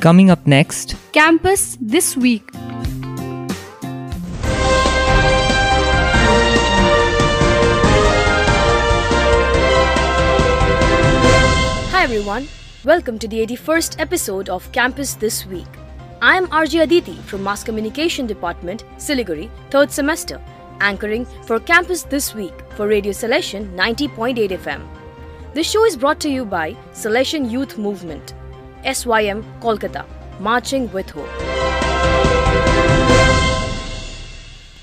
Coming up next, Campus This Week. Hi everyone, welcome to the 81st episode of Campus This Week. I am RJ Aditi from Mass Communication Department, Siliguri, 3rd semester, anchoring for Campus This Week for Radio Salesian 90.8 FM. This show is brought to you by Salesian Youth Movement, SYM Kolkata, Marching with Hope.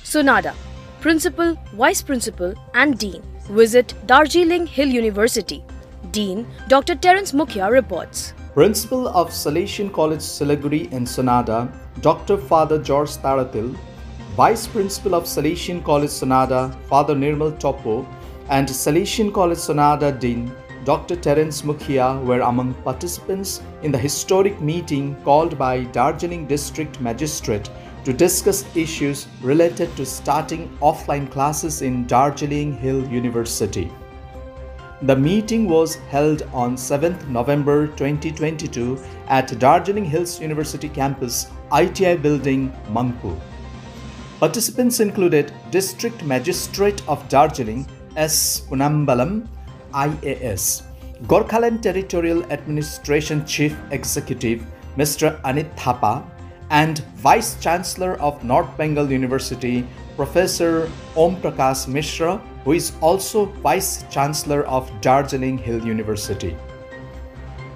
Sonada, Principal, Vice Principal, and Dean visit Darjeeling Hill University. Dean Dr. Terence Mukhya reports. Principal of Salesian College Siliguri in Sonada, Dr. Father George Thadathil, Vice Principal of Salesian College Sonada, Father Nirmal Topo, and Salesian College Sonada Dean, Dr. Terence Mukhia were among participants in the historic meeting called by Darjeeling District Magistrate to discuss issues related to starting offline classes in Darjeeling Hill University. The meeting was held on 7th November 2022 at Darjeeling Hills University campus, ITI building, Mangpu. Participants included District Magistrate of Darjeeling S. Ponnambalam, IAS, Gorkhaland Territorial Administration Chief Executive Mr. Anit Thapa, and Vice Chancellor of North Bengal University Professor Om Prakash Mishra, who is also Vice Chancellor of Darjeeling Hill University.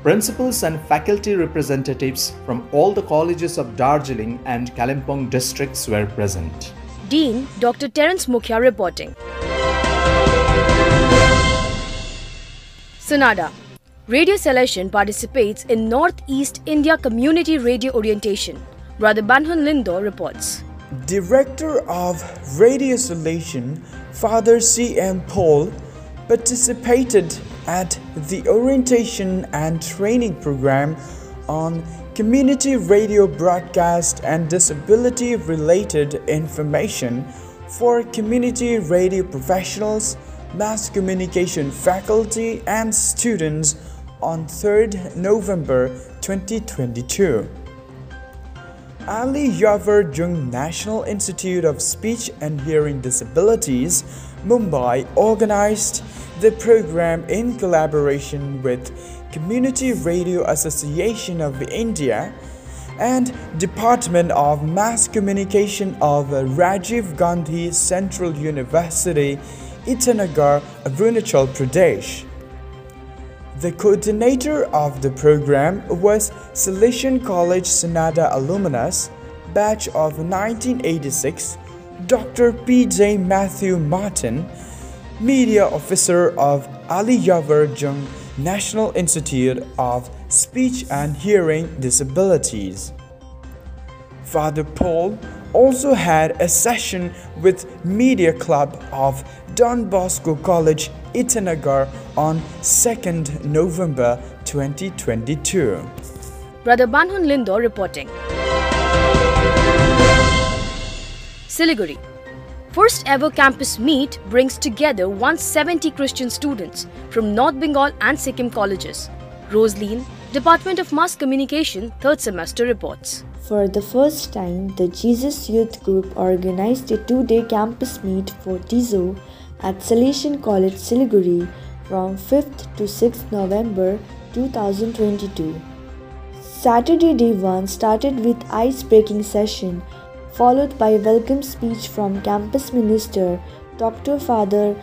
Principals and faculty representatives from all the colleges of Darjeeling and Kalimpong districts were present. Dean Dr. Terence Mukhya reporting. Sonada. Radio Salesian participates in Northeast India Community Radio Orientation. Brother Banhun Lindo reports. Director of Radio Salesian, Father C.M. Paul, participated at the orientation and training program on community radio broadcast and disability related information for community radio professionals, mass communication faculty, and students on 3rd November 2022. Ali Yavar Jung National Institute of Speech and Hearing Disabilities, Mumbai organized the program in collaboration with Community Radio Association of India and Department of Mass Communication of Rajiv Gandhi Central University, Itanagar, Arunachal Pradesh. The coordinator of the program was Salesian College Sonada alumnus, batch of 1986, Dr. P.J. Matthew Martin, media officer of Ali Yavar Jung National Institute of Speech and Hearing Disabilities. Father Paul also had a session with Media Club of Don Bosco College, Itanagar on 2nd November 2022. Brother Banhun Lindo reporting. Siliguri. First ever campus meet brings together 170 Christian students from North Bengal and Sikkim colleges. Rosaline, Department of Mass Communication, 3rd semester reports. For the first time, the Jesus Youth Group organized a two day campus meet for TIZO at Salesian College Siliguri from 5th to 6th November 2022. Saturday day 1 started with ice breaking session followed by a welcome speech from campus minister Dr. Father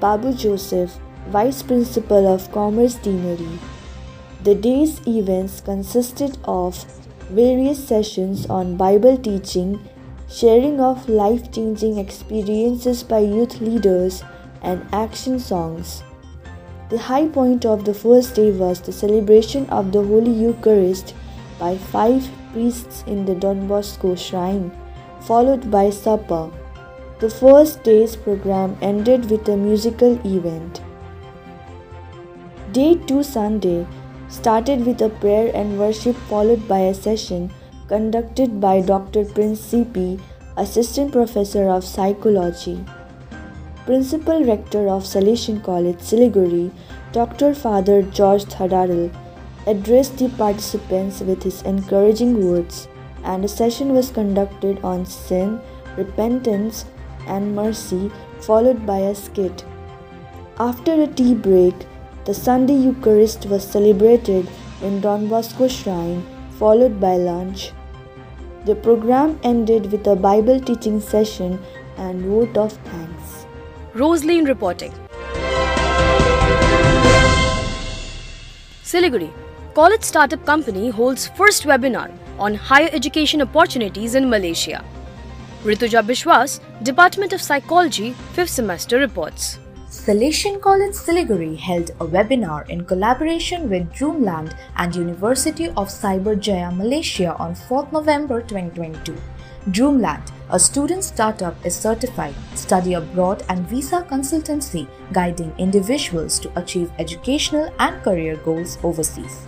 Babu Joseph, Vice Principal of Commerce Deanery. The day's events consisted of various sessions on Bible teaching, sharing of life changing experiences by youth leaders, and action songs. The high point of the first day was the celebration of the Holy Eucharist by five priests in the Don Bosco shrine, followed by supper. The first day's program ended with a musical event. Day 2 Sunday started with a prayer and worship followed by a session conducted by Dr. Prince CP, Assistant Professor of Psychology. Principal Rector of Salesian College, Siliguri, Dr. Father George Thadathil, addressed the participants with his encouraging words, and a session was conducted on sin, repentance, and mercy, followed by a skit. After a tea break, the Sunday Eucharist was celebrated in Don Bosco Shrine, followed by lunch. The program ended with a Bible teaching session and vote of thanks. Rosaline reporting. Siliguri, college startup company holds first webinar on higher education opportunities in Malaysia. Rituja Bishwas, Department of Psychology, 5th semester reports. Salesian College Siliguri held a webinar in collaboration with Dreamland and University of Cyberjaya Malaysia on 4th November 2022. Dreamland, a student startup, is certified study abroad and visa consultancy guiding individuals to achieve educational and career goals overseas.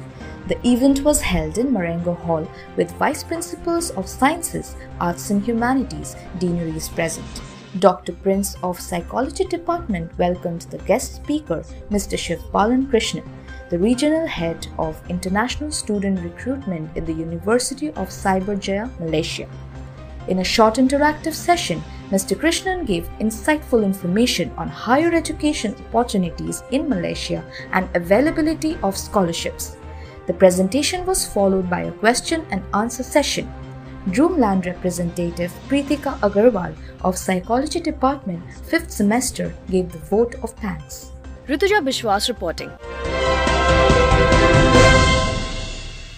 The event was held in Marengo Hall with Vice Principals of Sciences, Arts and Humanities, deaneries present. Dr. Prince of Psychology Department welcomed the guest speaker, Mr. Shiv Balan Krishnan, the regional head of international student recruitment in the University of Cyberjaya, Malaysia. In a short interactive session, Mr. Krishnan gave insightful information on higher education opportunities in Malaysia and availability of scholarships. The presentation was followed by a question and answer session. Dreamland representative Preetika Agarwal of Psychology Department 5th semester gave the vote of thanks. Rituja Bishwas reporting.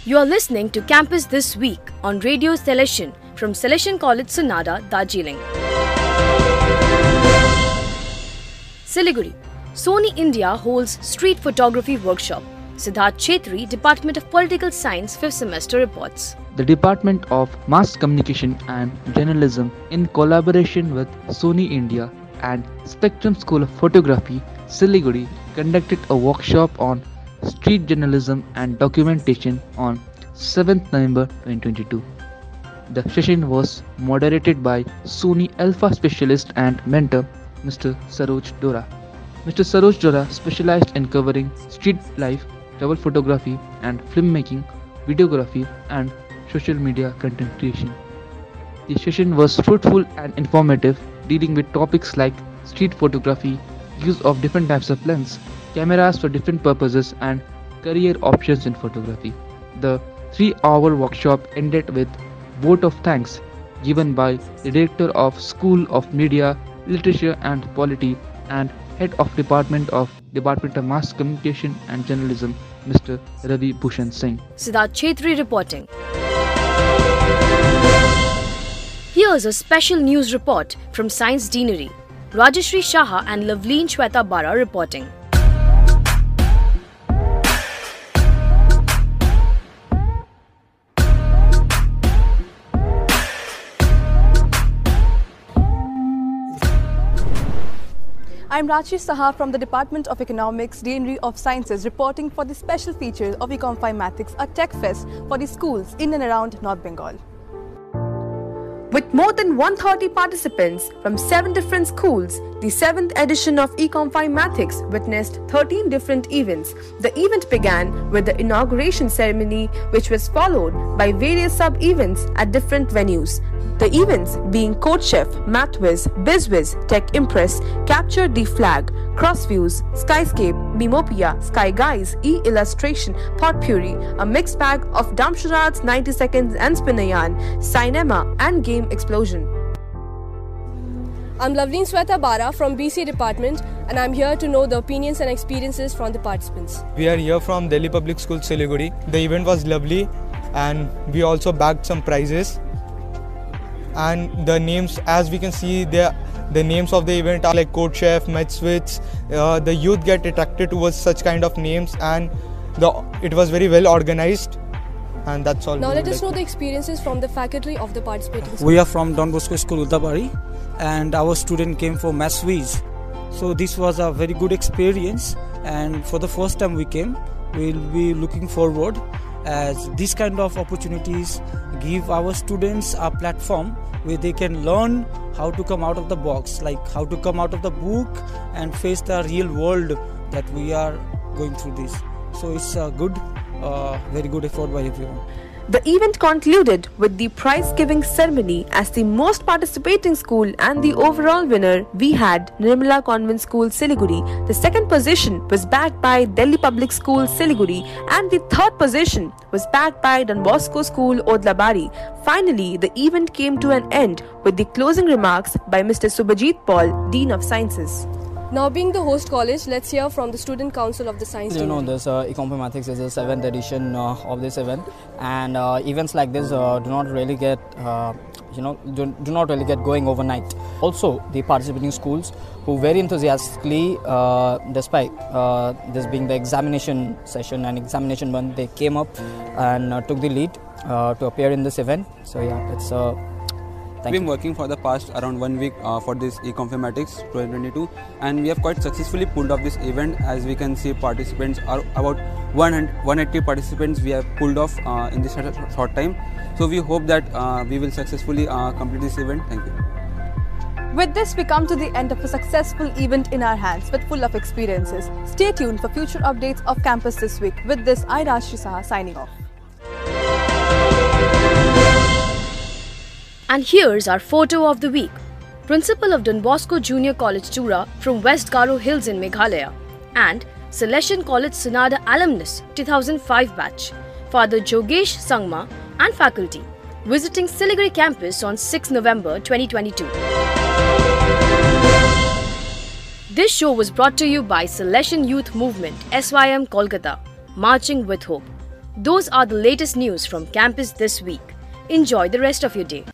You are listening to Campus This Week on Radio Salesian from Salesian College Sonada, Darjeeling. Siliguri. Sony India holds street photography workshop. Siddharth Chetri, Department of Political Science, 5th semester reports. The Department of Mass Communication and Journalism, in collaboration with Sony India and Spectrum School of Photography, Siliguri, conducted a workshop on street journalism and documentation on 7th November 2022. The session was moderated by Sony Alpha specialist and mentor Mr. Saroj Dora. Mr. Saroj Dora specialized in covering street life, travel photography and filmmaking, videography and social media content creation. The session was fruitful and informative, dealing with topics like street photography, use of different types of lens, cameras for different purposes, and career options in photography. The three hour workshop ended with vote of thanks given by the director of School of Media, Literature and Polity and head of Department of Department of Mass Communication and Journalism, Mr. Ravi Bhushan Singh. Siddharth Chetri reporting. Here's a special news report from Science Deanery. Rajashri Shaha and Lavleen Shweta Bara reporting. I'm Rachi Saha from the Department of Economics, Deanery of Sciences, reporting for the special features of Econ Mathematics, a tech fest for the schools in and around North Bengal. With more than 130 participants from 7 different schools, the 7th edition of Econ Mathematics witnessed 13 different events. The event began with the inauguration ceremony, which was followed by various sub events at different venues. The events, being Code Chef, MathWiz, BizWiz, Tech Impress, Capture the Flag, Crossviews, Skyscape, Mimopia, Sky Guys, E Illustration, Potpourri, a mixed bag of Damsharats, 90 Seconds, and Spinayan, Cinema, and Game Explosion. I'm Lavleen Sweta Bara from BC Department, and I'm here to know the opinions and experiences from the participants. We are here from Delhi Public School Siliguri. The event was lovely, and we also bagged some prizes and the names as we can see the the names of the event are like code chef metzwitz uh, the youth get attracted towards such kind of names and the it was very well organized and that's all now let us like. know the experiences from the faculty of the participating schools. we are from don bosco school Odlabari, and our student came for maths so this was a very good experience and for the first time we came we'll be looking forward as these kind of opportunities give our students a platform where they can learn how to come out of the box like how to come out of the book and face the real world that we are going through this so it's a good uh, very good effort by everyone. The event concluded with the prize giving ceremony as the most participating school and the overall winner we had Nirmala Convent School Siliguri. The second position was backed by Delhi Public School Siliguri and the third position was backed by Don Bosco School Odlabari. Finally, the event came to an end with the closing remarks by Mr. Subhajit Paul, Dean of Sciences. Now, being the host college, let's hear from the Student Council of the Science You know, this uh, Econometrics is the seventh edition uh, of this event, and uh, events like this uh, do not really get, uh, you know, do, do not really get going overnight. Also, the participating schools who very enthusiastically, uh, despite uh, this being the examination session and examination month, they came up and uh, took the lead uh, to appear in this event. So yeah, it's uh, We've been working for the past around one week uh, for this Econfirmatics 2022 and we have quite successfully pulled off this event as we can see participants are about 180 participants we have pulled off uh, in this short, short time. So we hope that uh, we will successfully uh, complete this event. Thank you. With this, we come to the end of a successful event in our hands, but full of experiences. Stay tuned for future updates of campus this week. With this, I Rashri Saha signing off. And here's our photo of the week. Principal of Don Bosco Junior College Tura from West Garo Hills in Meghalaya and Salesian College Sonada alumnus 2005 batch, Father Jogesh Sangma and faculty visiting Siliguri campus on 6 November 2022. This show was brought to you by Salesian Youth Movement SYM Kolkata, Marching with Hope. Those are the latest news from campus this week. Enjoy the rest of your day.